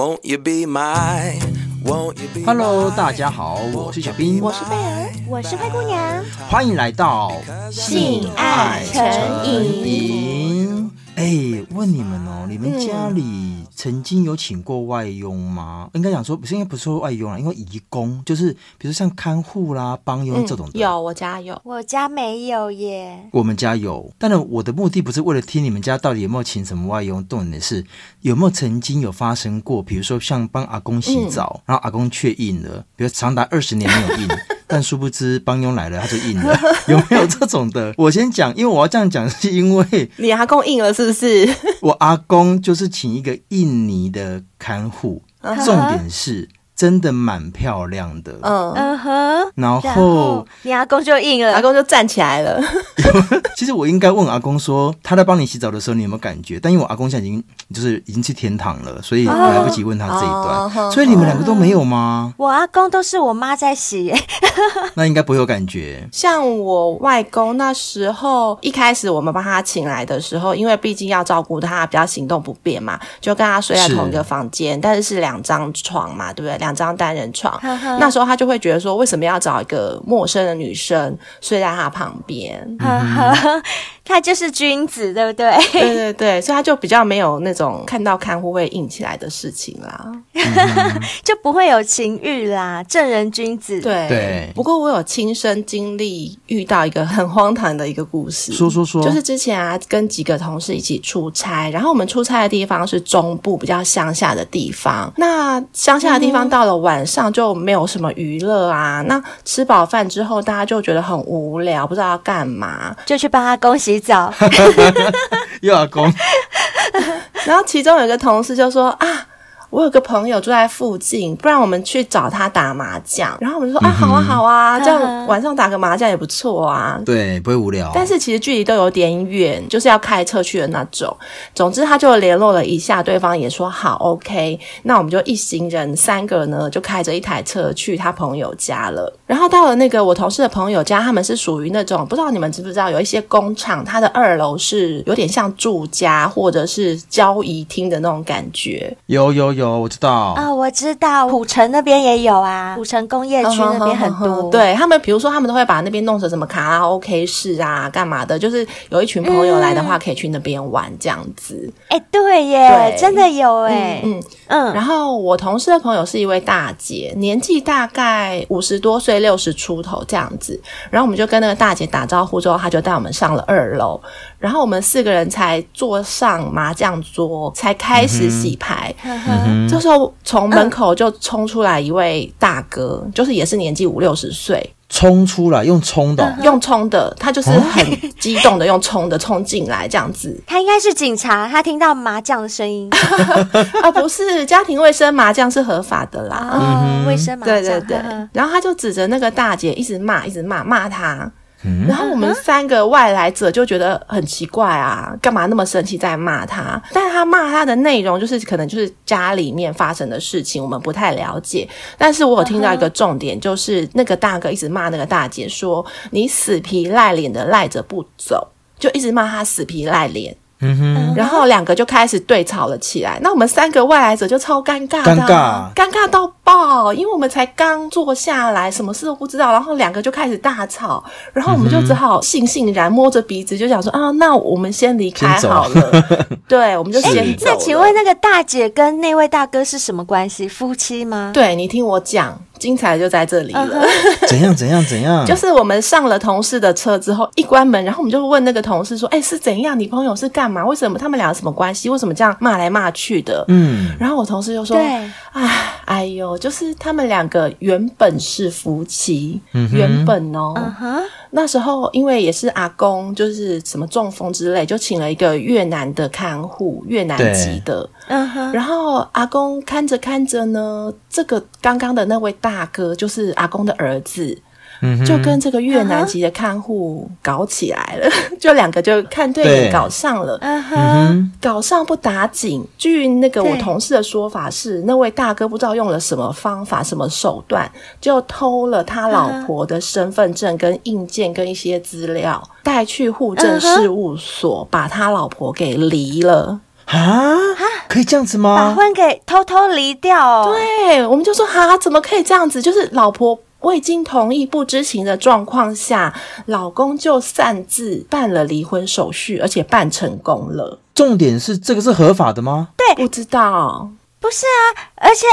Won't you be my, won't you Hello，大家好，我是小兵，我是贝儿，我是灰姑娘，欢迎来到性爱成瘾。哎，问你们哦，你们家里曾经有请过外佣吗？嗯、应该讲说，不是应该不是说外佣啊，因为移工就是，比如像看护啦、帮佣这种的、嗯。有，我家有，我家没有耶。我们家有，但是我的目的不是为了听你们家到底有没有请什么外佣，重点的是有没有曾经有发生过，比如说像帮阿公洗澡，嗯、然后阿公却硬了，比如长达二十年没有硬。但殊不知帮佣来了，他就硬了，有没有这种的？我先讲，因为我要这样讲，是因为 你阿公硬了，是不是？我阿公就是请一个印尼的看护，uh. 重点是。真的蛮漂亮的，嗯嗯哼，然后你阿公就硬了，阿公就站起来了。其实我应该问阿公说，他在帮你洗澡的时候，你有没有感觉？但因为我阿公现在已经就是已经去天堂了，所以我来不及问他这一段。Oh, 所以你们两个都没有吗？我阿公都是我妈在洗，那应该不会有感觉。像我外公那时候一开始我们帮他请来的时候，因为毕竟要照顾他，比较行动不便嘛，就跟他睡在同一个房间，但是是两张床嘛，对不对？两。两张单人床。呵呵，那时候他就会觉得说，为什么要找一个陌生的女生睡在他旁边？呵呵。他就是君子，对不对？对对对，所以他就比较没有那种看到看护会硬起来的事情啦，就不会有情欲啦，正人君子。对。对。不过我有亲身经历遇到一个很荒唐的一个故事，说说说，就是之前啊，跟几个同事一起出差，然后我们出差的地方是中部比较乡下的地方，那乡下的地方到了晚上就没有什么娱乐啊，那吃饱饭之后大家就觉得很无聊，不知道要干嘛，就去帮阿公洗澡，又阿公，然后其中有一个同事就说啊。我有个朋友住在附近，不然我们去找他打麻将。然后我们就说、嗯、啊，好啊，好啊，这样晚上打个麻将也不错啊。对，不会无聊。但是其实距离都有点远，就是要开车去的那种。总之，他就联络了一下，对方也说好，OK。那我们就一行人三个呢，就开着一台车去他朋友家了。然后到了那个我同事的朋友家，他们是属于那种不知道你们知不知道，有一些工厂，它的二楼是有点像住家或者是交易厅的那种感觉。有有有。有我知道啊、哦，我知道浦城那边也有啊，浦城工业区那边很多。Uh uh 对他们，比如说他们都会把那边弄成什么卡拉 OK 室啊，干嘛的？就是有一群朋友来的话，可以去那边玩这样子。哎、嗯欸，对耶，对真的有哎，嗯嗯。然后我同事的朋友是一位大姐，年纪大概五十多岁，六十出头这样子。然后我们就跟那个大姐打招呼之后，她就带我们上了二楼。然后我们四个人才坐上麻将桌，才开始洗牌。嗯、这时候从门口就冲出来一位大哥，嗯、就是也是年纪五六十岁，冲出来用冲的，用冲的，他就是很激动的用冲的冲进来这样子。他应该是警察，他听到麻将的声音。啊，不是家庭卫生麻将是合法的啦，哦，嗯、卫生麻将，对对对。然后他就指着那个大姐一直骂，一直骂，骂然后我们三个外来者就觉得很奇怪啊，干嘛那么生气在骂他？但他骂他的内容就是可能就是家里面发生的事情，我们不太了解。但是我有听到一个重点，就是那个大哥一直骂那个大姐说：“你死皮赖脸的赖着不走。”就一直骂他死皮赖脸。嗯哼，然后两个就开始对吵了起来。那我们三个外来者就超尴尬的，尴尬，尴尬到爆，因为我们才刚坐下来，什么事都不知道。然后两个就开始大吵，然后我们就只好悻悻然摸着鼻子就想说、嗯、啊，那我们先离开好了。对，我们就先走。那请问那个大姐跟那位大哥是什么关系？夫妻吗？对，你听我讲。精彩就在这里了。怎样怎样怎样？就是我们上了同事的车之后，一关门，然后我们就问那个同事说：“哎、欸，是怎样？你朋友是干嘛？为什么他们俩什么关系？为什么这样骂来骂去的？”嗯，然后我同事就说：“对，哎，哎呦，就是他们两个原本是夫妻，嗯、原本哦。Uh. 那时候因为也是阿公，就是什么中风之类，就请了一个越南的看护，越南籍的。嗯哼。然后阿公看着看着呢，这个刚刚的那位大哥就是阿公的儿子。就跟这个越南籍的看护搞起来了，uh -huh. 就两个就看对眼搞上了嗯哼搞上不打紧。据那个我同事的说法是，那位大哥不知道用了什么方法、什么手段，就偷了他老婆的身份证、跟印鉴、跟一些资料，带去户政事务所，把他老婆给离了。啊、uh！可以这样子吗？把婚给偷偷离掉哦。对，我们就说哈，怎么可以这样子？就是老婆未经同意、不知情的状况下，老公就擅自办了离婚手续，而且办成功了。重点是这个是合法的吗？对，不知道。不是啊，而且。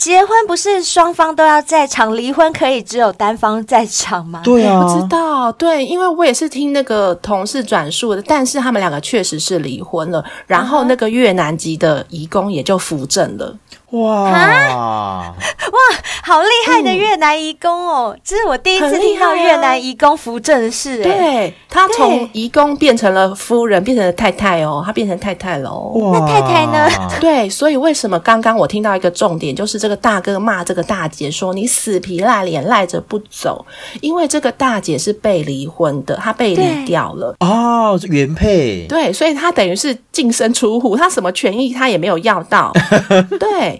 结婚不是双方都要在场，离婚可以只有单方在场吗？对啊，不知道。对，因为我也是听那个同事转述的，但是他们两个确实是离婚了，然后那个越南籍的移工也就扶正了。哇 哇，好厉害的越南移工哦！这、嗯、是我第一次听到越南移工扶正的事。对，他从移工变成了夫人，变成了太太哦，他变成太太了哦。那太太呢？对，所以为什么刚刚我听到一个重点，就是这个大哥骂这个大姐说：“你死皮赖脸赖着不走。”因为这个大姐是被离婚的，她被离掉了哦，原配。对，所以她等于是净身出户，她什么权益她也没有要到。对。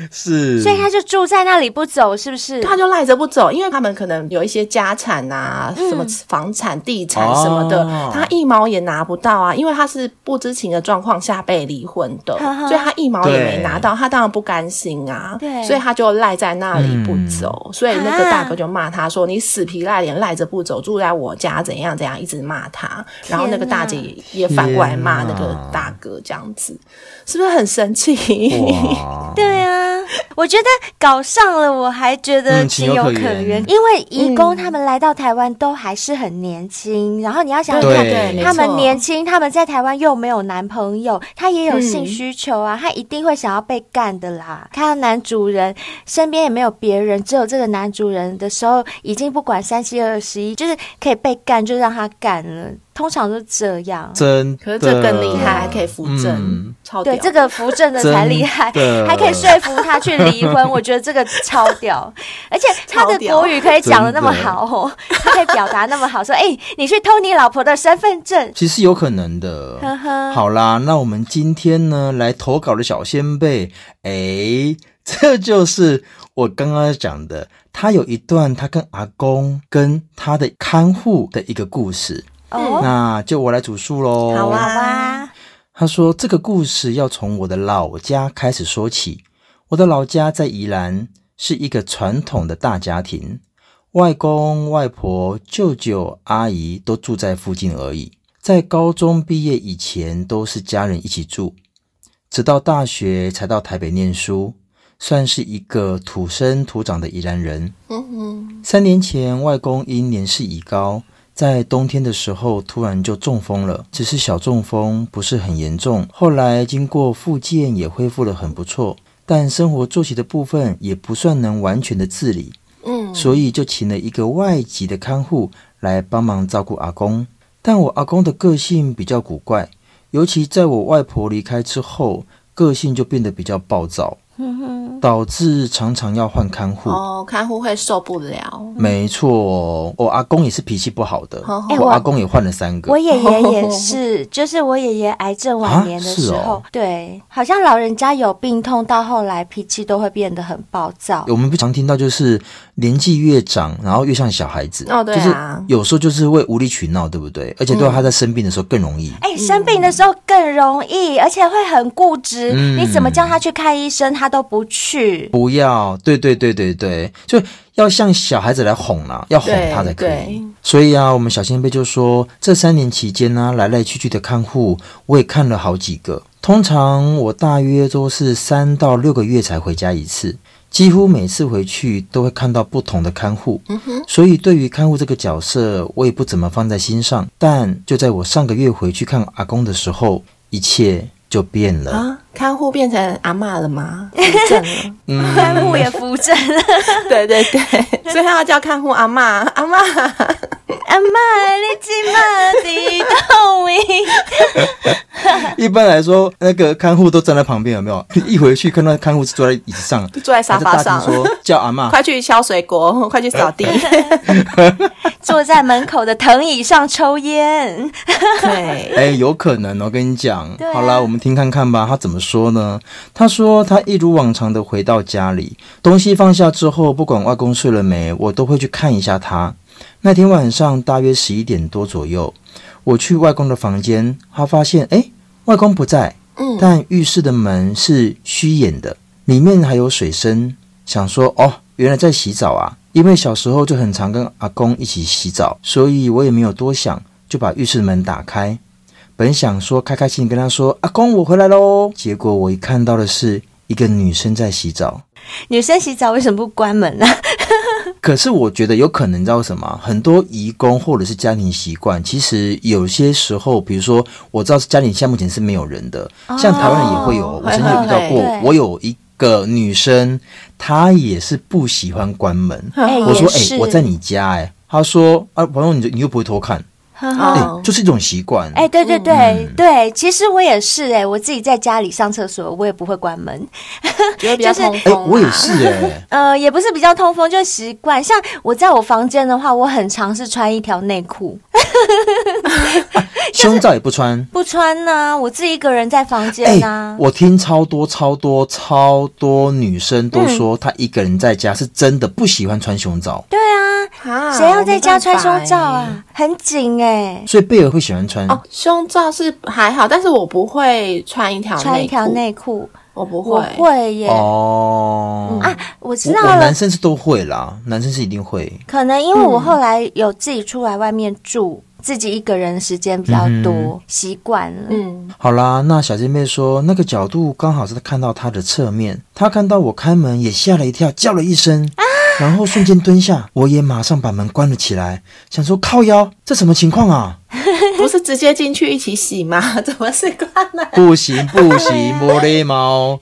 是，所以他就住在那里不走，是不是？他就赖着不走，因为他们可能有一些家产啊，嗯、什么房产、地产什么的，哦、他一毛也拿不到啊，因为他是不知情的状况下被离婚的，呵呵。所以他一毛也没拿到，他当然不甘心啊，对，所以他就赖在那里不走，嗯、所以那个大哥就骂他说：“啊、你死皮赖脸赖着不走，住在我家怎样怎样，一直骂他。”然后那个大姐也，也反过来骂那个大哥，这样子是不是很生气？对啊。我觉得搞上了，我还觉得情有可原，因为移工他们来到台湾都还是很年轻，然后你要想想看，他们年轻，他们在台湾又没有男朋友，他也有性需求啊，他一定会想要被干的啦。看到男主人身边也没有别人，只有这个男主人的时候，已经不管三七二十一，就是可以被干就让他干了。通常都是这样，真，可是这更厉害，还可以扶正，嗯、超屌。对，这个扶正的才厉害，的还可以说服他去离婚。我觉得这个超屌，而且他的国语可以讲的那么好哦，他可以表达那么好，说：“哎、欸，你去偷你老婆的身份证。”其实有可能的。呵呵好啦，那我们今天呢，来投稿的小仙贝，哎、欸，这就是我刚刚讲的，他有一段他跟阿公跟他的看护的一个故事。嗯、那就我来煮述喽。好啊。他说这个故事要从我的老家开始说起。我的老家在宜兰，是一个传统的大家庭，外公、外婆、舅舅、阿姨都住在附近而已。在高中毕业以前，都是家人一起住，直到大学才到台北念书，算是一个土生土长的宜兰人。嗯嗯。三年前，外公因年事已高。在冬天的时候，突然就中风了，只是小中风，不是很严重。后来经过复健，也恢复得很不错，但生活作息的部分也不算能完全的自理。嗯，所以就请了一个外籍的看护来帮忙照顾阿公。但我阿公的个性比较古怪，尤其在我外婆离开之后，个性就变得比较暴躁。导致常常要换看护哦，看护会受不了。没错，我阿公也是脾气不好的，欸、我阿公也换了三个。我爷爷也是，就是我爷爷癌症晚年的时候，啊哦、对，好像老人家有病痛，到后来脾气都会变得很暴躁。我们不常听到，就是年纪越长，然后越像小孩子。哦，对啊，就是有时候就是会无理取闹，对不对？而且都要他在生病的时候更容易。哎、嗯欸，生病的时候更容易，而且会很固执。嗯、你怎么叫他去看医生，他都不去。不要，对对对对对，就要像小孩子来哄啦，要哄他才可以。所以啊，我们小先辈就说，这三年期间呢、啊，来来去去的看护，我也看了好几个。通常我大约都是三到六个月才回家一次，几乎每次回去都会看到不同的看护。嗯，所以对于看护这个角色，我也不怎么放在心上。但就在我上个月回去看阿公的时候，一切就变了。啊看护变成阿嬷了吗？扶正了，嗯、看护也扶正 了。对对对，所以他要叫看护阿嬷，阿嬷，阿嬷，你今晚的到位。一般来说，那个看护都站在旁边，有没有？一回去看到看护是坐在椅子上，坐在沙发上，说叫阿妈，快去削水果，快去扫地。坐在门口的藤椅上抽烟。对，哎，有可能哦。我跟你讲，对好了，我们听看看吧，他怎么说呢？他说他一如往常的回到家里，东西放下之后，不管外公睡了没，我都会去看一下他。那天晚上大约十一点多左右，我去外公的房间，他发现哎，外公不在，嗯，但浴室的门是虚掩的，里面还有水声。想说哦，原来在洗澡啊！因为小时候就很常跟阿公一起洗澡，所以我也没有多想，就把浴室门打开。本想说开开心心跟他说：“阿公，我回来喽。”结果我一看到的是一个女生在洗澡。女生洗澡为什么不关门呢？可是我觉得有可能，你知道为什么？很多移工或者是家庭习惯，其实有些时候，比如说我知道是家里现在目前是没有人的，哦、像台湾人也会有，我曾经有遇到过，嘿嘿我有一。个女生，她也是不喜欢关门。欸、我说：“哎、欸，我在你家、欸。”哎，她说：“啊，朋友，你你又不会偷看。”哎、欸，就是一种习惯。哎、欸，对对对、嗯、对，其实我也是哎、欸，我自己在家里上厕所，我也不会关门，觉得比较通风、就是欸。我也是哎、欸，呃，也不是比较通风，就习惯。像我在我房间的话，我很常是穿一条内裤。胸罩也不穿，不穿呢、啊！我自己一个人在房间呐、啊欸。我听超多超多超多女生都说，她一个人在家是真的不喜欢穿胸罩。对啊，谁要在家穿胸罩啊？很紧哎、欸。所以贝尔会喜欢穿哦，胸罩是还好，但是我不会穿一条穿一条内裤，我不会，我会耶。哦、嗯、啊，我知道了，男生是都会啦，男生是一定会。可能因为我后来有自己出来外面住。嗯自己一个人时间比较多，习惯、嗯、了。嗯，好啦，那小姐妹说那个角度刚好是看到她的侧面，她看到我开门也吓了一跳，叫了一声，啊、然后瞬间蹲下，我也马上把门关了起来，想说靠腰，这什么情况啊？不是直接进去一起洗吗？怎么是关门？不行不行，没礼貌。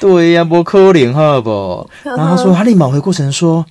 对呀、啊，不可能好不？然后他说他立马回过神说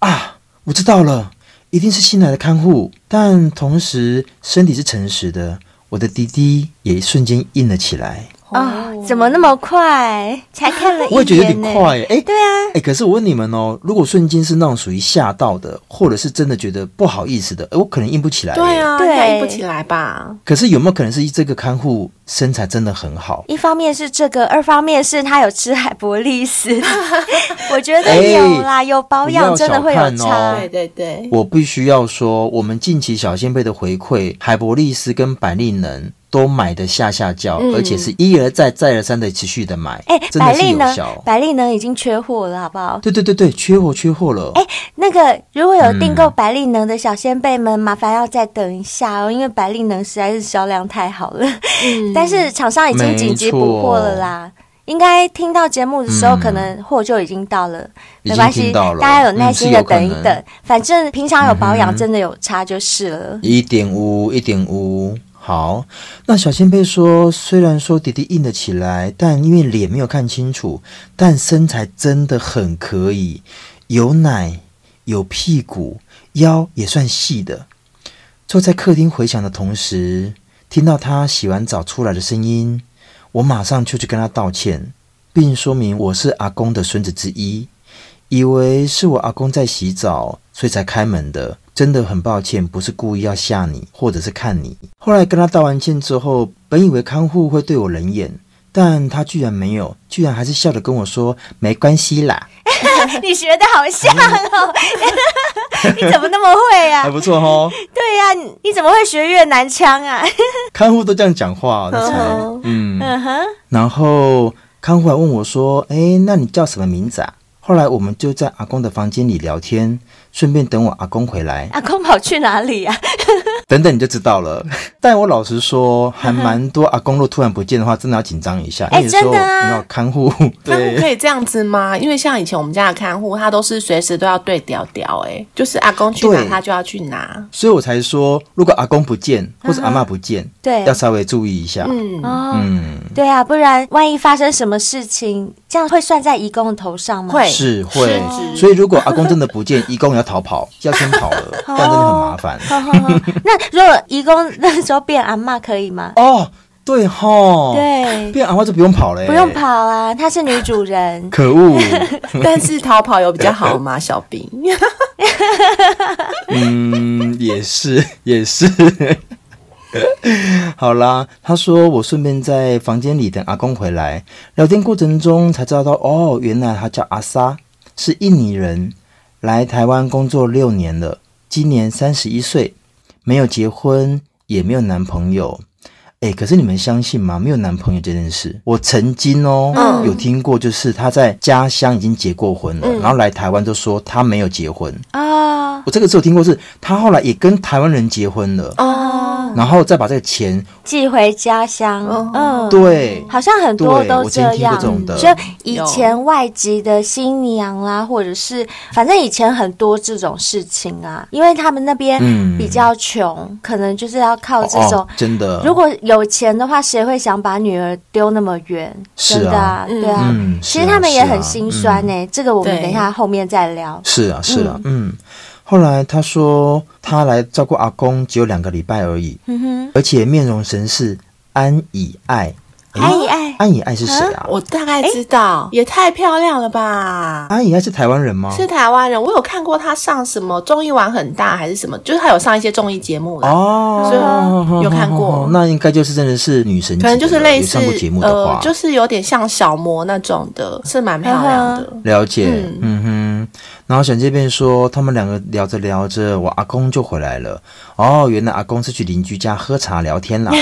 啊，我知道了。一定是新来的看护，但同时身体是诚实的。我的滴滴也瞬间硬了起来。啊、哦，怎么那么快？才看了一眼，我也觉得有点快。哎，对啊，哎，可是我问你们哦，如果瞬间是那种属于吓到的，或者是真的觉得不好意思的，哎，我可能硬不起来。对啊，对，硬不起来吧？可是有没有可能是这个看护身材真的很好？一方面是这个，二方面是他有吃海博利斯。我觉得有啦，欸、有保养真的会有差。对对对，我必须要说，我们近期小仙贝的回馈，海博利斯跟百利能。都买的下下叫，嗯、而且是一而再再而三的持续的买，哎、欸，真的是有效。百利能已经缺货了，好不好？对对对对，缺货缺货了。哎、欸，那个如果有订购百利能的小仙贝们，嗯、麻烦要再等一下哦，因为百利能实在是销量太好了。嗯，但是厂商已经紧急补货了啦。应该听到节目的时候，可能货就已经到了，嗯、没关系，大家有耐心的等一等。嗯、反正平常有保养，真的有差就是了。一点五，一点五。好，那小仙贝说，虽然说弟弟硬了起来，但因为脸没有看清楚，但身材真的很可以，有奶，有屁股，腰也算细的。坐在客厅回想的同时，听到他洗完澡出来的声音，我马上就去跟他道歉，并说明我是阿公的孙子之一，以为是我阿公在洗澡，所以才开门的。真的很抱歉，不是故意要吓你，或者是看你。后来跟他道完歉之后，本以为看护会对我冷眼，但他居然没有，居然还是笑着跟我说：“没关系啦。”你学的好像哦，你怎么那么会啊？还不错哦。对呀、啊，你怎么会学越南腔啊？看护都这样讲话，你猜？嗯嗯哼。然后看护还问我说：“哎，那你叫什么名字啊？”后来我们就在阿公的房间里聊天。顺便等我阿公回来，阿公跑去哪里呀、啊？等等你就知道了。但我老实说，还蛮多 阿公若突然不见的话，真的要紧张一下。哎、欸，真的啊！有看护，看护可以这样子吗？因为像以前我们家的看护，他都是随时都要对调调，哎，就是阿公去拿，他就要去拿。所以我才说，如果阿公不见或者阿妈不见，对，要稍微注意一下。嗯嗯，对啊，不然万一发生什么事情，这样会算在移工的头上吗？会是会。所以如果阿公真的不见，移工要逃跑，要先跑了，不然真的很麻烦。那如果移工那时候变阿嬷可以吗？哦，对哈，对，变阿嬷就不用跑了，不用跑啊，她是女主人。可恶！但是逃跑有比较好吗？小兵？嗯，也是，也是。好啦，他说我顺便在房间里等阿公回来，聊天过程中才知道到，哦，原来他叫阿莎，是印尼人。来台湾工作六年了，今年三十一岁，没有结婚，也没有男朋友。哎、欸，可是你们相信吗？没有男朋友这件事，我曾经哦、有听过，就是他在家乡已经结过婚了，嗯、然后来台湾就说他没有结婚啊。我这个只有听过是，他后来也跟台湾人结婚了哦，然后再把这个钱寄回家乡。嗯，对，好像很多都这样。就以前外籍的新娘啦，或者是反正以前很多这种事情啊，因为他们那边比较穷，嗯、可能就是要靠这种。哦、真的，如果有钱的话，谁会想把女儿丢那么远？真的啊，对啊。嗯、其实他们也很心酸呢、这个我们等一下后面再聊。是啊，是啊，嗯。嗯后来他说他来照顾阿公只有两个礼拜而已，而且面容神似安以爱。安以爱，安以爱是谁啊？我大概知道，也太漂亮了吧！安以爱是台湾人吗？是台湾人，我有看过她上什么综艺玩很大还是什么，就是她有上一些综艺节目哦，所以有看过。那应该就是真的是女神，可能就是类似呃，就是有点像小魔那种的，是蛮漂亮的。了解，嗯哼。然后小这边说，他们两个聊着聊着，我阿公就回来了。哦，原来阿公是去邻居家喝茶聊天啦。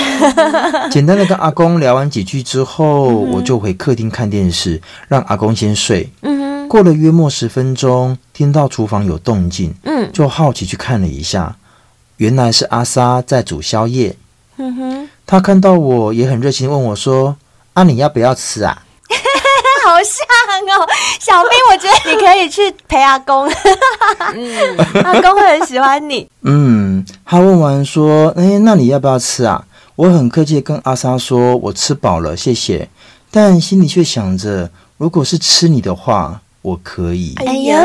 简单的跟阿公聊完几句之后，嗯、我就回客厅看电视，让阿公先睡。嗯哼。过了约莫十分钟，听到厨房有动静，嗯，就好奇去看了一下，原来是阿莎在煮宵夜。嗯哼。他看到我也很热情，问我说：“啊，你要不要吃啊？” 好像哦，小兵，我觉得你可以去陪阿公，嗯，阿公会很喜欢你。嗯，他问完说：“哎，那你要不要吃啊？”我很客气的跟阿莎说：“我吃饱了，谢谢。”但心里却想着，如果是吃你的话。我可以。哎呀，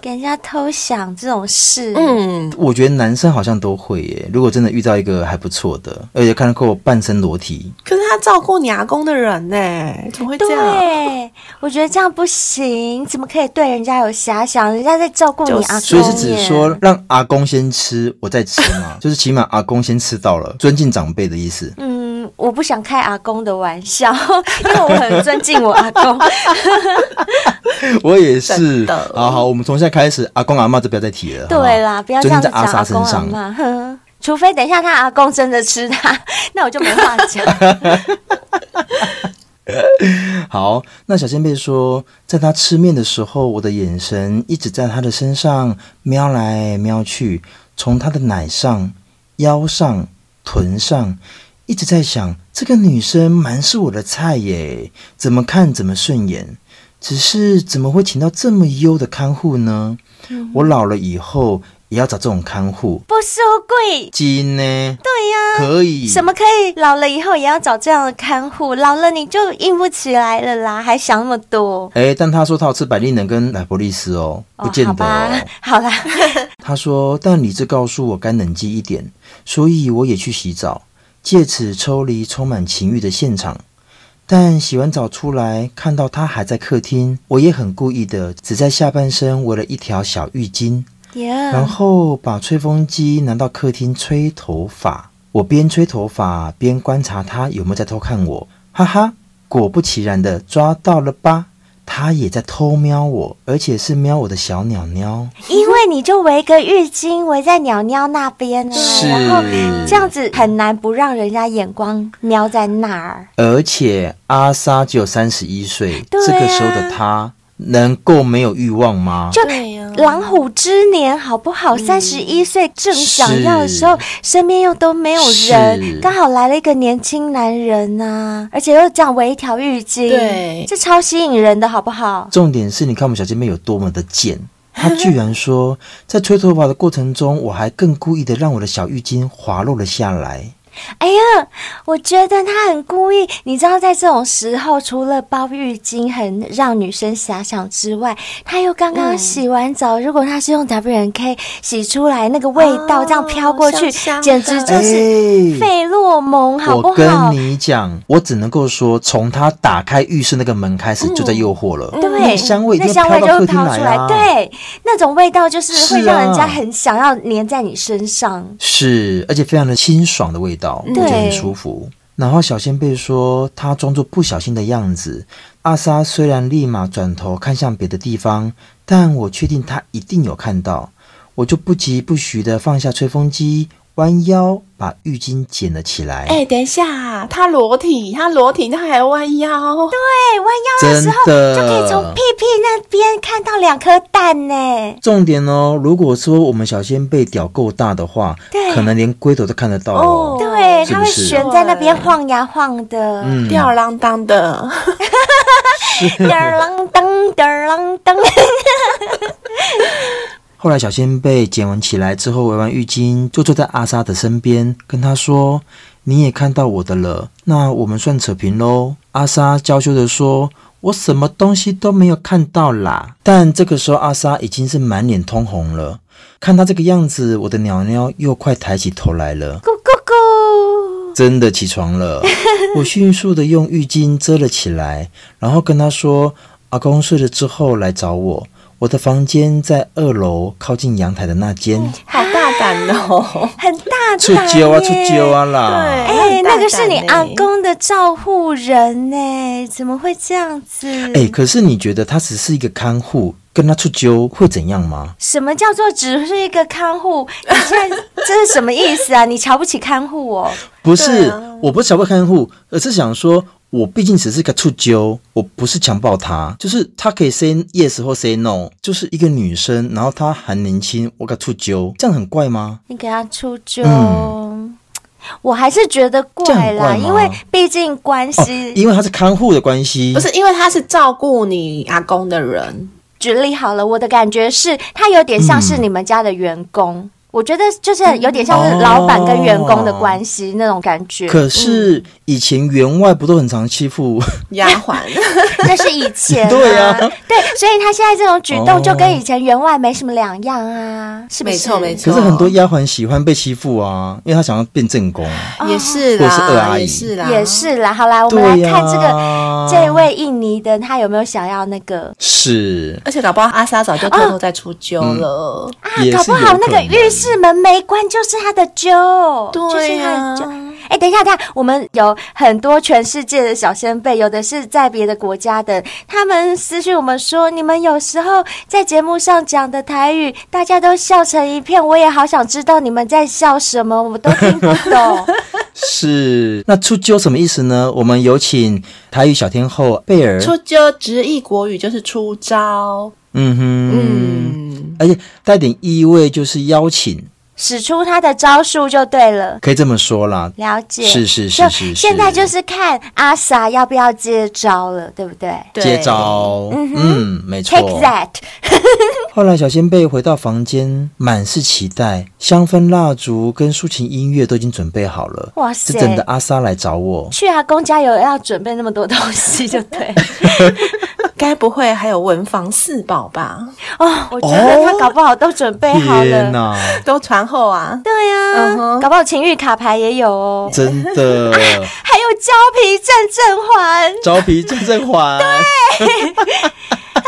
给人家偷想这种事，嗯，我觉得男生好像都会耶。如果真的遇到一个还不错的，而且看到过半身裸体，可是他照顾你阿公的人呢，怎么会这样？对，我觉得这样不行，怎么可以对人家有遐想？人家在照顾你阿公，所以是指说让阿公先吃，我再吃嘛，就是起码阿公先吃到了，尊敬长辈的意思。嗯，我不想开阿公的玩笑，因为我很尊敬我阿公。我也是，好好，我们从现在开始，阿公阿妈就不要再提了。对啦，不要这样讲阿公阿嬷，哼，除非等一下他阿公真的吃他，那我就没话讲。好，那小仙贝说，在他吃面的时候，我的眼神一直在他的身上瞄来瞄去，从他的奶上、腰上、臀上，一直在想，这个女生蛮是我的菜耶，怎么看怎么顺眼。只是怎么会请到这么优的看护呢？嗯、我老了以后也要找这种看护，不收贵，金呢？对呀、啊，可以。什么可以？老了以后也要找这样的看护？老了你就硬不起来了啦，还想那么多？哎，但他说他要吃百利能跟莱博利斯哦，不见得、好啦，他说，但理智告诉我该冷静一点，所以我也去洗澡，借此抽离充满情欲的现场。但洗完澡出来，看到他还在客厅，我也很故意的，只在下半身围了一条小浴巾.然后把吹风机拿到客厅吹头发。我边吹头发边观察他有没有在偷看我，哈哈，果不其然的抓到了吧。他也在偷瞄我，而且是瞄我的小鸟鸟。因为你就围个浴巾围在鸟鸟那边啊，是然后这样子很难不让人家眼光瞄在那儿。而且阿莎只有三十一岁，啊，这个时候的他。能够没有欲望吗？就狼虎之年，好不好？三十一岁正想要的时候，身边又都没有人，刚好来了一个年轻男人啊，而且又这样围一条浴巾，对，这超吸引人的，好不好？重点是，你看我们小姐妹有多么的贱，她居然说，在吹头发的过程中，我还更故意的让我的小浴巾滑落了下来。哎呀，我觉得他很故意。你知道，在这种时候，除了包浴巾很让女生遐想之外，他又刚刚洗完澡。嗯、如果他是用 W N K 洗出来，那个味道这样飘过去，哦、香香简直就是费洛蒙，好不好？我跟你讲，我只能够说，从他打开浴室那个门开始，就在诱惑了。对、嗯，那香味，那香味就会飘出来。对，那种味道就是会让人家很想要黏在你身上。是，而且非常的清爽的味道。就很舒服。然后小仙贝说，他装作不小心的样子。阿莎虽然立马转头看向别的地方，但我确定他一定有看到。我就不疾不徐的放下吹风机，弯腰把浴巾捡了起来。哎，等一下，他裸体，他裸体，他还弯腰。对，弯腰的时候就可以从屁屁那边看到两颗蛋呢。重点哦，如果说我们小仙贝屌够大的话，对，可能连龟头都看得到哦。对，它会悬在那边晃呀晃的，吊儿郎当的。吊儿郎当，吊儿郎当。后来小仙被捡完起来之后，围完浴巾，就坐在阿莎的身边，跟他说：“你也看到我的了，那我们算扯平喽。”阿莎娇羞的说：“我什么东西都没有看到啦。”但这个时候，阿莎已经是满脸通红了。看他这个样子，我的鸟鸟又快抬起头来了。咕咕咕！真的起床了。我迅速的用浴巾遮了起来，然后跟他说：“阿公睡了之后来找我。”我的房间在二楼，靠近阳台的那间。好大胆哦，很大胆。出揪啊，出揪啊啦！对，哎，那个是你阿公的照护人呢，怎么会这样子？哎，可是你觉得他只是一个看护，跟他出揪会怎样吗？什么叫做只是一个看护？你现在这是什么意思啊？你瞧不起看护哦？不是，我不是瞧不起看护，而是想说。我毕竟只是个触揪，我不是强暴她，就是她可以 say yes 或 say no，就是一个女生，然后她还年轻，我给她触揪，这样很怪吗？你给她触揪，嗯、我还是觉得怪啦，怪因为毕竟关系、哦，因为她是看护的关系，不是因为她是照顾你阿公的人。举例好了，我的感觉是她有点像是你们家的员工。嗯我觉得就是有点像是老板跟员工的关系那种感觉。可是以前员外不都很常欺负 丫鬟？那是以前。对啊，对，所以他现在这种举动就跟以前员外没什么两样啊，是不是？没错没错。可是很多丫鬟喜欢被欺负啊，因为她想要变正宫。也是啦，或是二阿姨，也是啦，也是啦。好啦，我们来看这个这位印尼的，他有没有想要那个？是，而且搞不好阿莎早就偷偷在出揪了啊，搞不好那个浴室。门没关就是他的揪，对啊，就是他的揪。哎，等一下，等一下，我们有很多全世界的小先辈，有的是在别的国家的，他们私讯我们说，你们有时候在节目上讲的台语，大家都笑成一片，我也好想知道你们在笑什么，我们都听不懂。是，那出揪什么意思呢？我们有请台语小天后贝儿。出揪直译国语就是出招。嗯哼，嗯，而且带点意味，就是邀请。使出他的招数就对了，可以这么说啦。了解，是是是是，是。现在就是看阿 sa 要不要接招了，对不对？接招，嗯，嗯，没错。Take that。后来小仙贝回到房间，满是期待，香氛蜡烛跟抒情音乐都已经准备好了。哇塞！是等着阿 sa 来找我。去阿公家有要准备那么多东西，就对。该不会还有文房四宝吧？哦，我觉得他搞不好都准备好了，哪都传后啊。对呀、啊，uh huh、搞不好情欲卡牌也有哦。真的，还有胶皮正正环，胶皮正正环。对，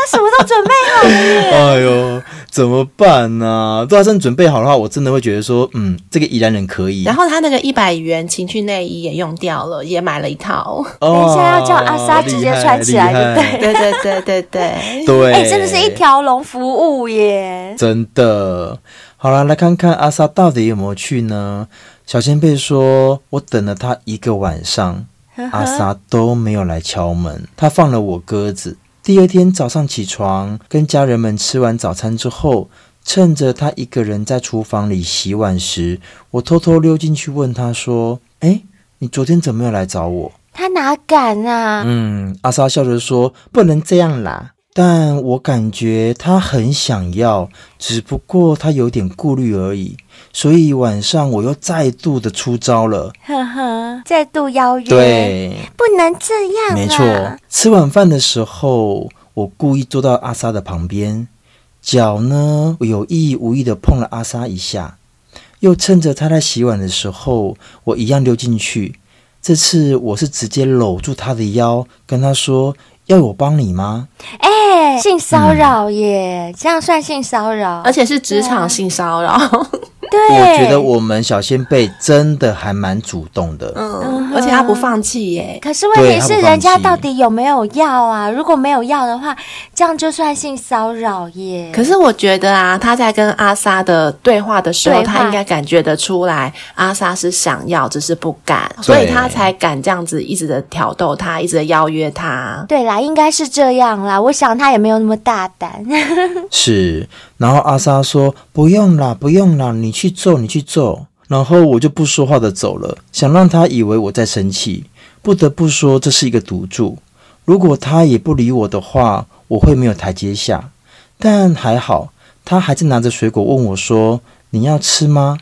他什么都准备好了耶。哎呦。怎么办呢、啊？都要真准备好的话，我真的会觉得说，嗯，这个宜兰人可以。然后他那个一百元情趣内衣也用掉了，也买了一套。哦、等一下要叫阿莎直接穿起来，对不 对？对对对对对对。哎，真的是一条龙服务耶！真的。好了，来看看阿莎到底有没有去呢？小仙贝说，我等了他一个晚上，阿莎都没有来敲门，他放了我鸽子。第二天早上起床，跟家人们吃完早餐之后，趁着他一个人在厨房里洗碗时，我偷偷溜进去问他说：“哎，你昨天怎么没有来找我？”他哪敢啊？嗯，阿莎笑着说：“不能这样啦。”但我感觉他很想要，只不过他有点顾虑而已。所以晚上我又再度的出招了，呵呵，再度邀约，对，不能这样。没错，吃晚饭的时候，我故意坐到阿莎的旁边，脚呢，我有意无意的碰了阿莎一下，又趁着她在洗碗的时候，我一样溜进去。这次我是直接搂住她的腰，跟她说。要我帮你吗？哎、欸，性骚扰耶！嗯、这样算性骚扰，而且是职场性骚扰。对，我觉得我们小仙贝真的还蛮主动的。嗯而且他不放弃耶。可是问题是，人家到底有没有要啊？如果没有要的话，这样就算性骚扰耶。可是我觉得啊，他在跟阿莎的对话的时候，他应该感觉得出来，阿莎是想要，只是不敢，所以他才敢这样子一直的挑逗他，一直的邀约他。对啦，应该是这样啦。我想他也没有那么大胆。是，然后阿莎说：“不用啦，不用啦，你去做，你去做。”然后我就不说话的走了，想让他以为我在生气。不得不说，这是一个赌注。如果他也不理我的话，我会没有台阶下。但还好，他还是拿着水果问我说：“你要吃吗？”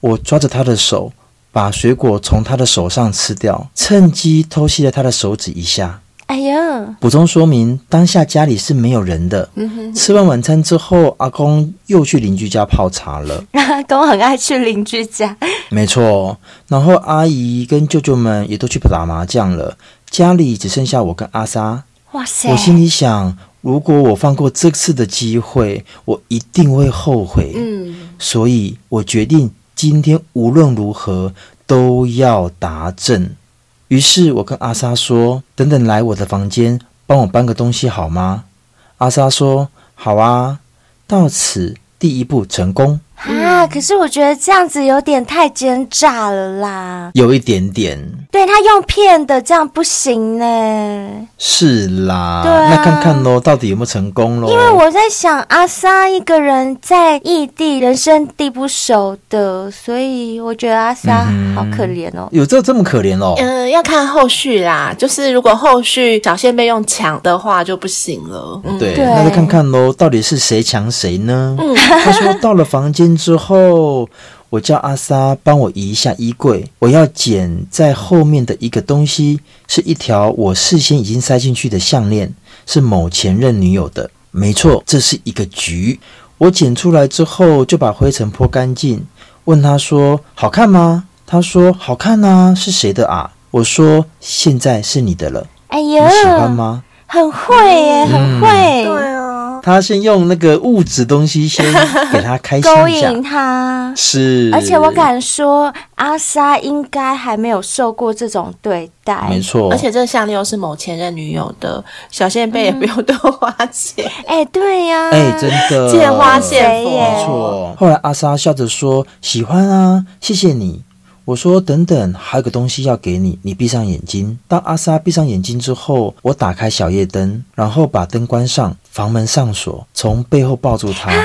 我抓着他的手，把水果从他的手上吃掉，趁机偷袭了他的手指一下。哎呀！补充说明，当下家里是没有人的。吃完晚餐之后，阿公又去邻居家泡茶了。阿公很爱去邻居家。没错。然后阿姨跟舅舅们也都去打麻将了，家里只剩下我跟阿莎。哇塞！我心里想，如果我放过这次的机会，我一定会后悔。嗯。所以我决定今天无论如何都要达阵。于是我跟阿莎说：“等等来我的房间，帮我搬个东西好吗？”阿莎说：“好啊。”到此第一步成功。啊！可是我觉得这样子有点太奸诈了啦，有一点点。对，他用骗的，这样不行呢。是啦，对啊，那看看喽，到底有没有成功喽？因为我在想，阿莎一个人在异地，人生地不熟的，所以我觉得阿莎好可怜哦。有这这么可怜哦？嗯，要看后续啦。就是如果后续小仙被用抢的话就不行了。嗯、对，对，那就看看喽，到底是谁抢谁呢？嗯，他说到了房间。之后，我叫阿莎帮我移一下衣柜，我要捡在后面的一个东西，是一条我事先已经塞进去的项链，是某前任女友的。没错，这是一个局。我捡出来之后，就把灰尘泼干净，问他说：“好看吗？”他说：“好看啊，是谁的啊？”我说：“现在是你的了。”哎呀，你喜欢吗？很会耶，很会。嗯、对啊。他先用那个物质东西先 给他开心，勾引他。是，而且我敢说，阿莎应该还没有受过这种对待。没错，而且这个项链又是某前任女友的，小仙贝也不用多花钱。哎、嗯，对呀、啊，哎，真的，见花献佛。没错。后来阿莎笑着说：“喜欢啊，谢谢你。”我说：“等等，还有个东西要给你，你闭上眼睛。”当阿莎闭上眼睛之后，我打开小夜灯，然后把灯关上，房门上锁，从背后抱住她。啊、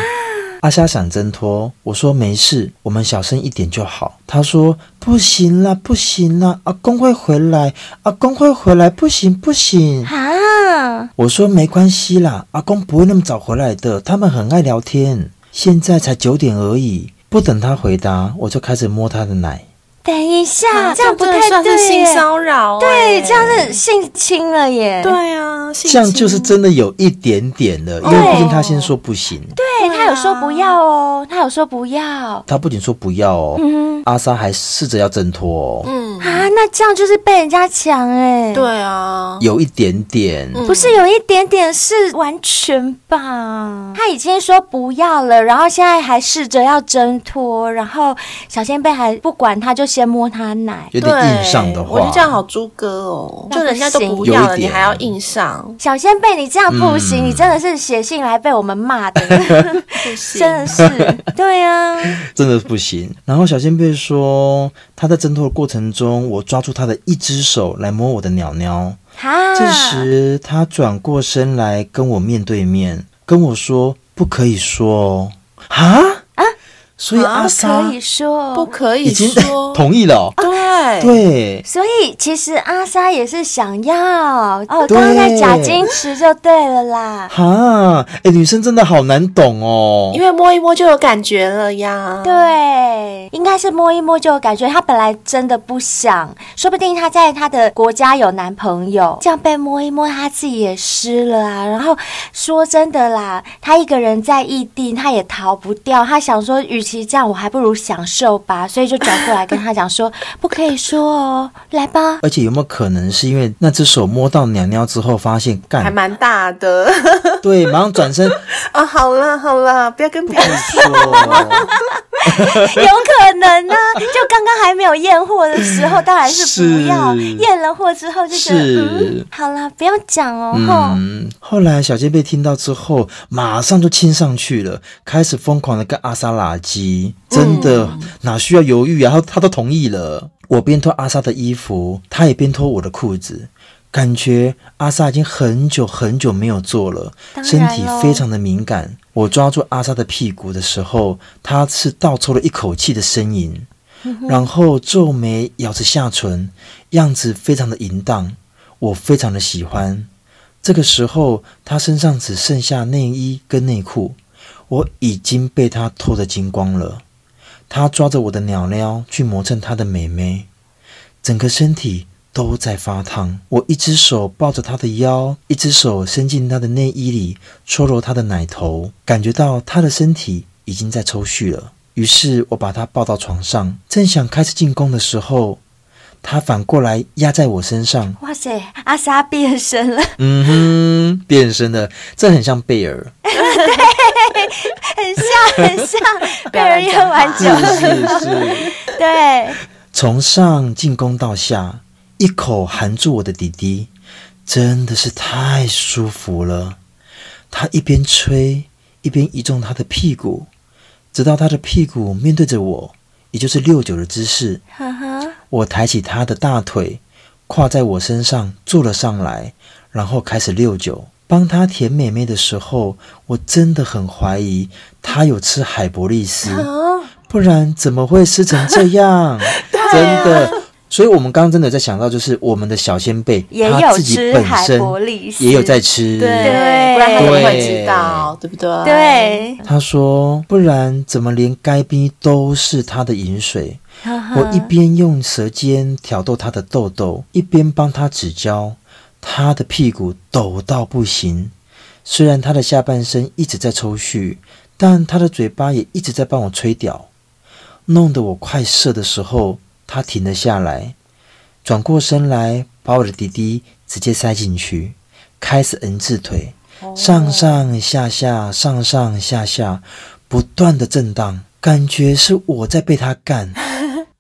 阿虾想挣脱，我说：“没事，我们小声一点就好。”他说：“不行啦，不行啦，阿公会回来，阿公会回来，不行不行。”啊！我说：“没关系啦，阿公不会那么早回来的，他们很爱聊天。现在才九点而已。”不等他回答，我就开始摸他的奶。等一下，这样不太对，是性骚扰。对，这样是性侵了耶。对啊，这样就是真的有一点点的，因为毕竟他先说不行。对，他有说不要哦，他有说不要。他不仅说不要哦，阿莎还试着要挣脱哦。嗯啊，那这样就是被人家抢哎。对啊，有一点点，不是有一点点，是完全吧？他已经说不要了，然后现在还试着要挣脱，然后小仙贝还不管他，就。先摸他奶，有点硬上的话，我觉得这样好猪哥哦，就人家都不要了，你还要硬上。小仙贝，你这样不行，嗯、你真的是写信来被我们骂的，真的是，对啊，真的不行。然后小仙贝说，他在挣脱的过程中，我抓住他的一只手来摸我的鸟鸟。哈。这时他转过身来跟我面对面，跟我说：“不可以说哦。”哈。所以阿莎可以说不可以说，同意了。对对，所以其实阿莎也是想要哦，刚刚在假矜持就对了啦。哈，哎，女生真的好难懂哦，因为摸一摸就有感觉了呀。对，应该是摸一摸就有感觉。她本来真的不想，说不定她在她的国家有男朋友，这样被摸一摸，她自己也湿了啊。然后说真的啦，她一个人在异地，她也逃不掉。她想说与其实这样，我还不如享受吧，所以就转过来跟他讲说，不可以说哦，来吧。而且有没有可能是因为那只手摸到鸟鸟之后，发现干还蛮大的，对，马上转身啊，好了好了，不要跟别人说。有可能呢、啊。就刚刚还没有验货的时候，当然是不要。验了货之后就觉得，嗯，好了，不要讲哦。嗯，后来小杰被听到之后，马上就亲上去了，开始疯狂的跟阿莎拉基，真的、嗯、哪需要犹豫啊？然后他都同意了。我边脱阿莎的衣服，他也边脱我的裤子。感觉阿莎已经很久很久没有做了，身体非常的敏感。我抓住阿莎的屁股的时候，她是倒抽了一口气的呻吟，然后皱眉咬着下唇，样子非常的淫荡，我非常的喜欢。这个时候，他身上只剩下内衣跟内裤，我已经被他偷得精光了。他抓着我的鸟鸟去磨蹭他的美眉，整个身体。都在发烫，我一只手抱着他的腰，一只手伸进他的内衣里搓揉他的奶头，感觉到他的身体已经在抽蓄了。于是我把他抱到床上，正想开始进攻的时候，他反过来压在我身上。哇塞，阿莎变身了！嗯哼，变身了，这很像贝尔，对，很像很像贝尔也玩久了，是是是，对，从上进攻到下。一口含住我的弟弟，真的是太舒服了。他一边吹，一边移动他的屁股，直到他的屁股面对着我，也就是六九的姿势。呵呵。我抬起他的大腿，跨在我身上坐了上来，然后开始六九。帮他舔美妹的时候，我真的很怀疑他有吃海博利斯，不然怎么会湿成这样？真的。所以，我们刚刚真的在想到，就是我们的小先辈，他自己本身也有在吃，对，不然他怎么会知道，对不对？对。他说：“不然怎么连该冰都是他的饮水？”我一边用舌尖挑逗他的痘痘，一边帮他指教。他的屁股抖到不行，虽然他的下半身一直在抽搐，但他的嘴巴也一直在帮我吹屌，弄得我快射的时候。他停了下来，转过身来，把我的弟弟直接塞进去，开始 N 字腿，上上下下，上上下下，不断的震荡，感觉是我在被他干，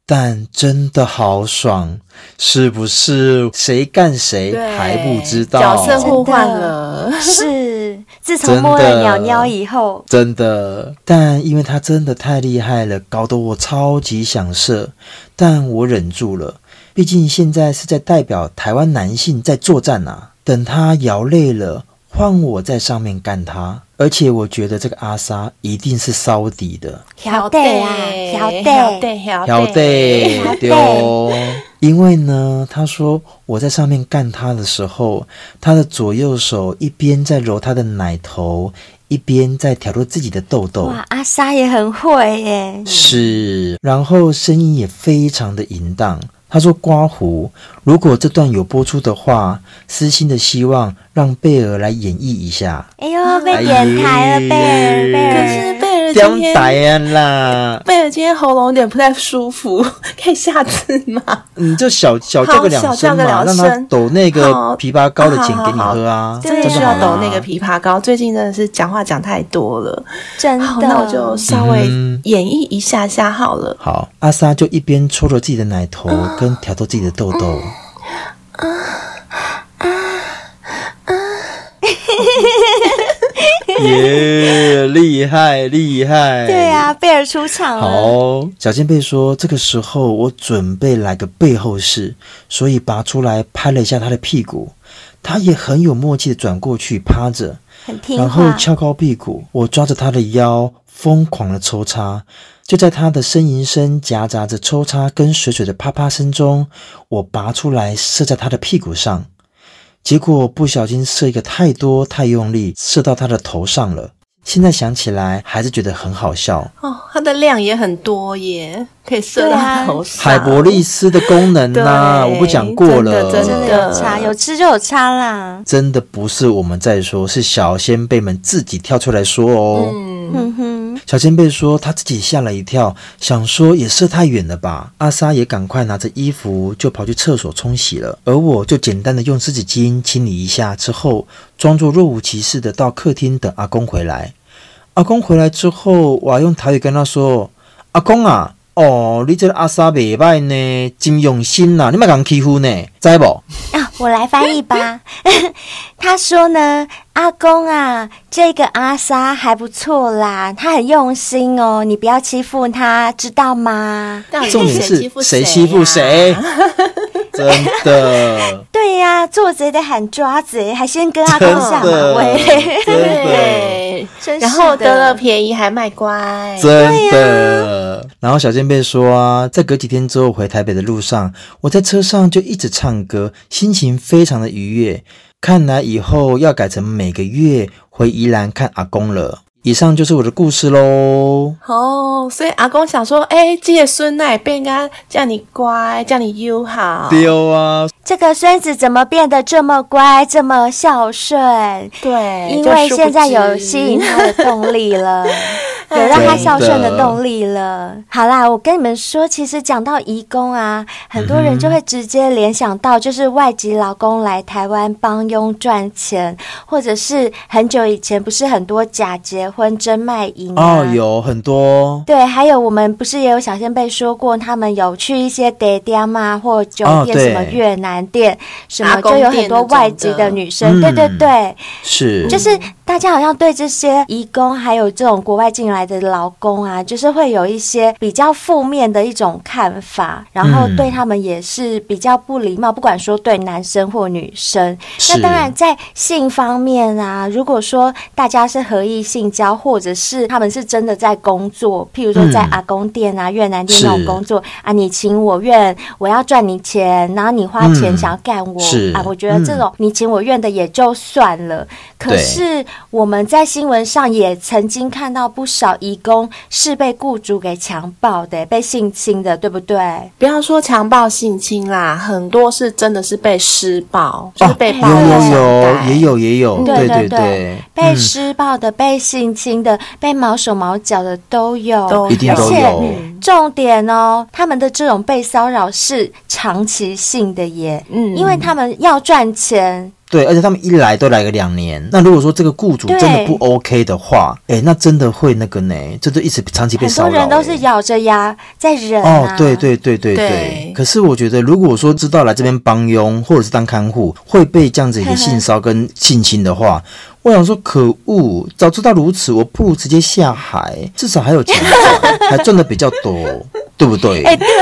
但真的好爽，是不是？谁干谁还不知道，角色互换了，是自从摸了鸟鸟以后，真的，但因为他真的太厉害了，搞得我超级想射。但我忍住了，毕竟现在是在代表台湾男性在作战呐、啊。等他摇累了，换我在上面干他。而且我觉得这个阿莎一定是烧底的，晓得啊，晓得，晓得，晓得，对哦。因为呢，他说我在上面干他的时候，他的左右手一边在揉他的奶头。一边在挑逗自己的痘痘，哇，阿莎也很会耶，是，然后声音也非常的淫荡。他说：“刮胡，如果这段有播出的话，私心的希望让贝尔来演绎一下。”哎呦，被点台了，贝尔，贝尔，可是贝尔今天啦，贝尔今天喉咙有点不太舒服，可以下次吗？你就小小叫个两声嘛，让他抖那个枇杷膏的钱给你喝啊，真的需要抖那个枇杷膏。最近真的是讲话讲太多了，真的。那我就稍微演绎一下下好了。好，阿莎就一边搓着自己的奶头。跟挑逗自己的痘痘，啊啊啊！耶，厉害厉害！对啊，贝尔出场了。好，小尖贝说，这个时候我准备来个背后式，所以拔出来拍了一下他的屁股，他也很有默契的转过去趴着，然后翘高屁股，我抓着他的腰，疯狂的抽插。就在他的呻吟声夹杂着抽插跟水水的啪啪声中，我拔出来射在他的屁股上，结果不小心射一个太多太用力，射到他的头上了。现在想起来还是觉得很好笑哦，它的量也很多耶，可以射到头上。海博利斯的功能呢、啊？我不讲过了，真的，真的有差，有吃就有差啦。真的不是我们在说，是小仙贝们自己跳出来说哦。嗯哼。小前辈说：“他自己吓了一跳，想说也射太远了吧。”阿莎也赶快拿着衣服就跑去厕所冲洗了，而我就简单的用湿纸巾清理一下之后，装作若无其事的到客厅等阿公回来。阿公回来之后，我还用台语跟他说：“阿公啊，哦，你这个阿莎袂歹呢，真用心呐、啊，你莫敢欺负呢，知不？啊，我来翻译吧。他说呢，阿公啊，这个阿莎还不错啦，他很用心哦，你不要欺负他，知道吗？重点是谁欺负谁？真的，对呀、啊，做贼的喊抓贼，还先跟阿公下马威，对，然后得了便宜还卖乖，真的。啊、然后小仙贝说啊，在隔几天之后回台北的路上，我在车上就一直唱歌，心情非常的愉悦。看来以后要改成每个月回宜兰看阿公了。以上就是我的故事喽。哦，所以阿公想说，哎、欸，这个孙奶变啊，叫你乖，叫你优好。丢啊，这个孙子怎么变得这么乖，这么孝顺？对，因为现在有吸引他的动力了。有让他孝顺的动力了。好啦，我跟你们说，其实讲到移工啊，很多人就会直接联想到就是外籍劳工来台湾帮佣赚钱，或者是很久以前不是很多假结婚真卖淫啊？哦，有很多。对，还有我们不是也有小仙贝说过，他们有去一些茶店嘛，或酒店，什么越南店，哦、什么就有很多外籍的女生。对对对，是，就是大家好像对这些移工还有这种国外进来的劳工啊，就是会有一些比较负面的一种看法，然后对他们也是比较不礼貌，不管说对男生或女生。那当然在性方面啊，如果说大家是合意性交，或者是他们是真的在工作，譬如说在阿公店啊、越南店那种工作啊，你情我愿，我要赚你钱，然后你花钱想要干我啊，我觉得这种你情我愿的也就算了。可是我们在新闻上也曾经看到不少。移工是被雇主给强暴的，被性侵的，对不对？不要说强暴性侵啦，很多是真的是被施暴，就是被暴力有有有，也有也有，对对对，对对对，被施暴的、嗯、被性侵的、被毛手毛脚的都有，都一定都有。而且重点哦，他们的这种被骚扰是长期性的耶，嗯，因为他们要赚钱。对，而且他们一来都来个两年。那如果说这个雇主真的不 OK 的话，哎，那真的会那个呢？这都一直长期被骚扰。很多人都是咬着牙在忍、啊。哦，对对对对对，对。可是我觉得，如果说知道来这边帮佣或者是当看护会被这样子一个性骚跟性侵的话，我想说可恶，早知道如此，我不如直接下海，至少还有钱赚，还赚的比较多，对不对？哎，对。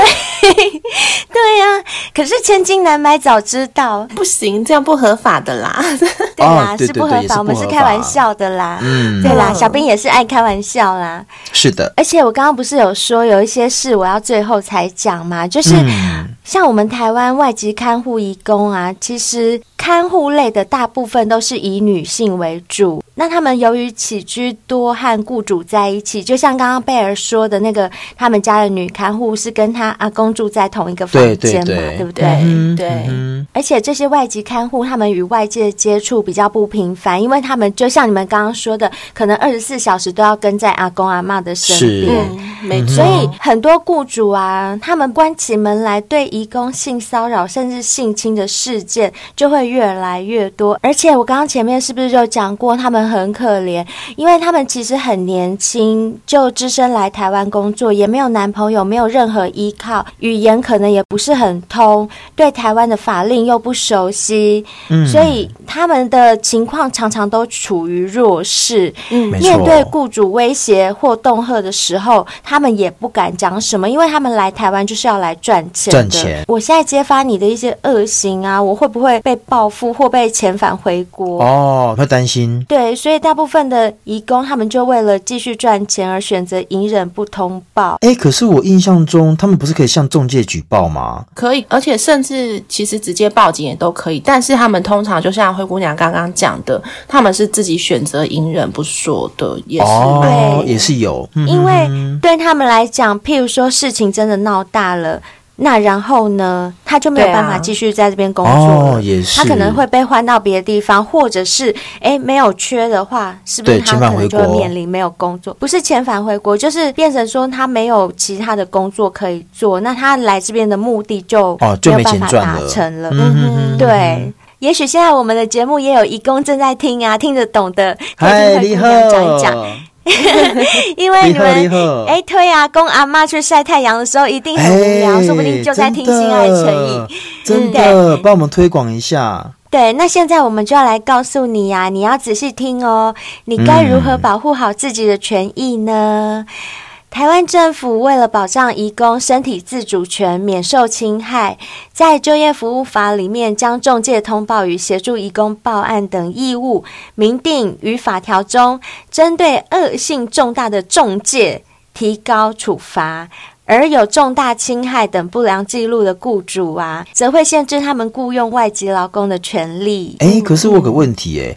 对呀、啊，可是千金难买早知道，不行，这样不合法的啦。对啦，是不合法，我们是开玩笑的啦。嗯，对啦，小兵也是爱开玩笑啦。是的，而且我刚刚不是有说有一些事我要最后才讲嘛？就是。嗯像我们台湾外籍看护义工啊，其实看护类的大部分都是以女性为主。那他们由于起居多和雇主在一起，就像刚刚贝尔说的那个，他们家的女看护是跟他阿公住在同一个房间嘛，对，对，对，对不对？对，对。而且这些外籍看护，他们与外界接触比较不频繁，因为他们就像你们刚刚说的，可能二十四小时都要跟在阿公阿妈的身边，没错。所以很多雇主啊，他们关起门来对。移工性骚扰甚至性侵的事件就会越来越多，而且我刚刚前面是不是就讲过，他们很可怜，因为他们其实很年轻就只身来台湾工作，也没有男朋友，没有任何依靠，语言可能也不是很通，对台湾的法令又不熟悉，嗯，所以他们的情况常常都处于弱势，嗯，面对雇主威胁或恫吓的时候，他们也不敢讲什么，因为他们来台湾就是要来赚钱的。我现在揭发你的一些恶行啊，我会不会被报复或被遣返回国？哦，会担心。对，所以大部分的移工他们就为了继续赚钱而选择隐忍不通报。哎，可是我印象中他们不是可以向中介举报吗？可以，而且甚至其实直接报警也都可以。但是他们通常就像灰姑娘刚刚讲的，他们是自己选择隐忍不说的，也是哦，也是有。因为对他们来讲，譬如说事情真的闹大了。那然后呢，他就没有办法继续在这边工作了。哦，也是。他可能会被换到别的地方，或者是哎没有缺的话，是不是他可能就会面临没有工作？不是遣返回国，就是变成说他没有其他的工作可以做，那他来这边的目的就没有办法达成了。哦，嗯哼，对。也许现在我们的节目也有移工正在听啊，听得懂的，可以听灰姑娘讲一讲。因为你们哎推啊公阿妈去晒太阳的时候一定很无聊，说不定就在听心爱诚意，真的帮我们推广一下。对，那现在我们就要来告诉你呀，你要仔细听哦，你该如何保护好自己的权益呢？台湾政府为了保障移工身体自主权免受侵害，在就业服务法里面将中介通报与协助移工报案等义务明定于法条中，针对恶性重大的中介提高处罚，而有重大侵害等不良记录的雇主啊，则会限制他们雇佣外籍劳工的权利。哎，可是我有个问题哎。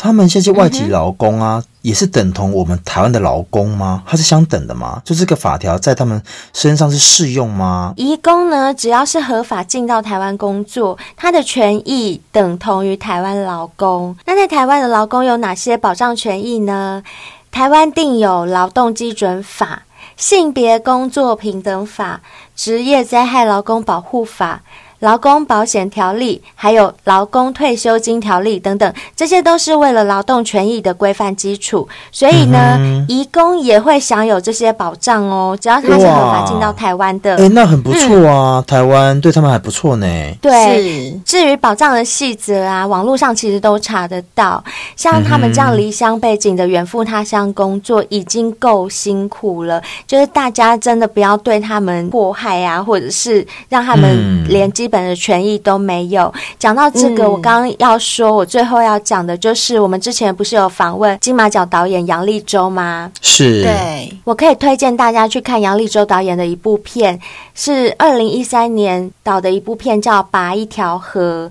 他们这些外籍劳工啊，也是等同我们台湾的劳工吗？它是相等的吗？就这个法条在他们身上是适用吗？移工呢，只要是合法进到台湾工作，他的权益等同于台湾劳工。那在台湾的劳工有哪些保障权益呢？台湾定有劳动基准法、性别工作平等法、职业灾害劳工保护法。劳工保险条例，还有劳工退休金条例等等，这些都是为了劳动权益的规范基础。所以呢，嗯、移工也会享有这些保障哦。只要他是合法进到台湾的，哎，那很不错啊。嗯、台湾对他们还不错呢。对，至于保障的细则啊，网络上其实都查得到。像他们这样离乡背景的远赴他乡工作，已经够辛苦了。就是大家真的不要对他们迫害啊，或者是让他们连基本的权益都没有。讲到这个，嗯、我刚刚要说，我最后要讲的就是，我们之前不是有访问金马奖导演杨立洲吗？是，对，我可以推荐大家去看杨立洲导演的一部片，是二零一三年导的一部片，叫《拔一条河》。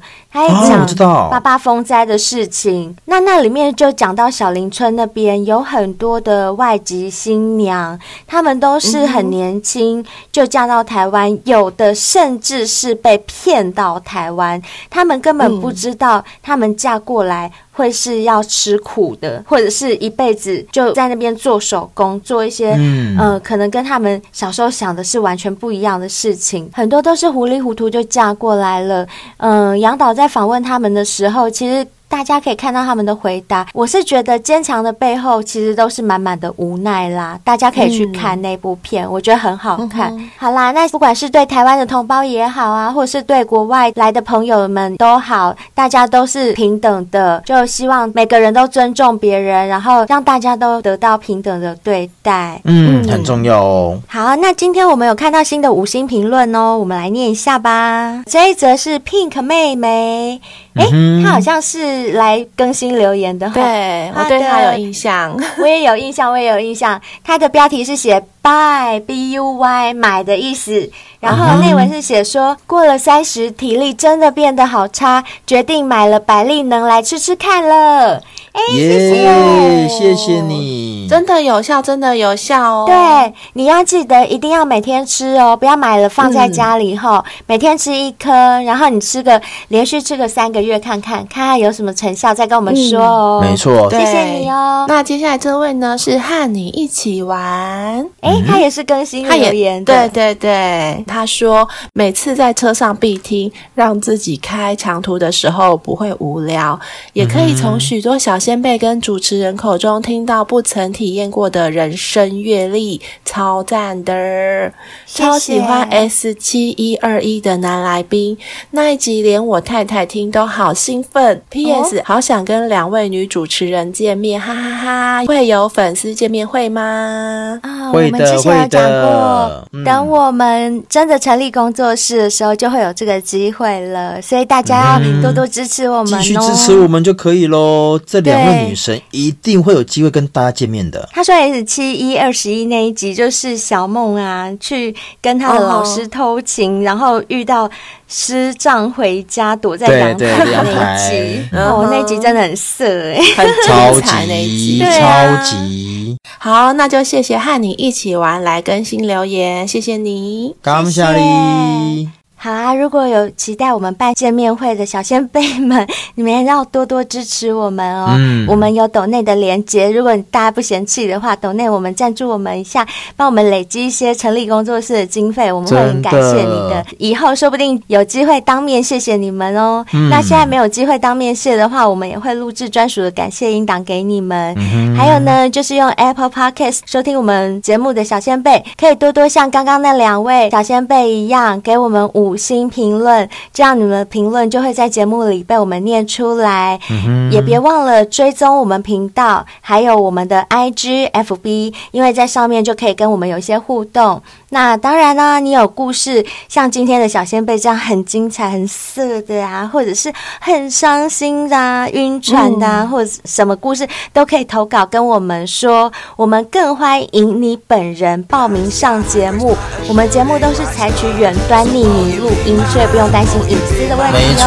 讲八八风灾的事情，那那里面就讲到小林村那边有很多的外籍新娘，她们都是很年轻就嫁到台湾，有的甚至是被骗到台湾，她们根本不知道她们嫁过来会是要吃苦的，或者是一辈子就在那边做手工，做一些嗯、呃，可能跟他们小时候想的是完全不一样的事情，很多都是糊里糊涂就嫁过来了，嗯、呃，杨导在。访问他们的时候，其实。大家可以看到他们的回答，我是觉得坚强的背后其实都是满满的无奈啦。大家可以去看那部片，嗯、我觉得很好看。嗯、好啦，那不管是对台湾的同胞也好啊，或者是对国外来的朋友们都好，大家都是平等的，就希望每个人都尊重别人，然后让大家都得到平等的对待。嗯，嗯很重要哦。好，那今天我们有看到新的五星评论哦，我们来念一下吧。这一则是 Pink 妹妹。哎，他、欸、好像是来更新留言的，对，我对他有印象，我也有印象，我也有印象。他的标题是写 buy b u y 买的意思，然后内文是写说过了三十，体力真的变得好差，决定买了百利能来吃吃看了。哎，谢谢，谢谢你，真的有效，真的有效哦。对，你要记得一定要每天吃哦，不要买了放在家里后，每天吃一颗，然后你吃个连续吃个三个月，看看看看有什么成效，再跟我们说哦。没错，谢谢你哦。那接下来这位呢是和你一起玩，哎，他也是更新留言，对对对，他说每次在车上必听，让自己开长途的时候不会无聊，也可以从许多小。先辈跟主持人口中听到不曾体验过的人生阅历，超赞的！谢谢。超喜欢 S 七一二一的男来宾那一集，连我太太听都好兴奋。P.S. 好想跟两位女主持人见面，哈哈哈！会有粉丝见面会吗？啊、哦，我们之前有讲过，嗯、等我们真的成立工作室的时候，就会有这个机会了。所以大家要多多支持我们哦，继续支持我们就可以喽。这里。两位女神一定会有机会跟大家见面的。他说 S 七一二十一那一集就是小梦啊，去跟他的老师偷情，哦、然后遇到师丈回家躲在阳台那一集。哦，那集真的很色哎，很超级 超级好。那就谢谢和你一起玩来更新留言，谢谢你，感谢你。好啊，如果有期待我们办见面会的小仙贝们，你们要多多支持我们哦。嗯，我们有抖内的连接，如果大家不嫌弃的话，抖内我们赞助我们一下，帮我们累积一些成立工作室的经费，我们会很感谢你的。的以后说不定有机会当面谢谢你们哦。嗯、那现在没有机会当面谢的话，我们也会录制专属的感谢音档给你们。嗯、还有呢，就是用 Apple Podcast 收听我们节目的小仙贝，可以多多像刚刚那两位小仙贝一样，给我们五。五星评论，这样你们的评论就会在节目里被我们念出来。嗯、也别忘了追踪我们频道，还有我们的 IG、FB，因为在上面就可以跟我们有一些互动。那当然呢，你有故事，像今天的小仙贝这样很精彩、很色的啊，或者是很伤心的、啊、晕船的、啊，嗯、或者什么故事都可以投稿跟我们说。我们更欢迎你本人报名上节目。我们节目都是采取远端匿名录音，所以不用担心隐私的问题哦。没错，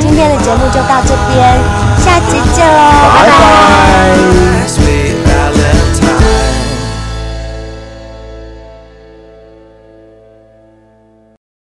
今天的节目就到这边，下期见喽，拜拜。拜拜。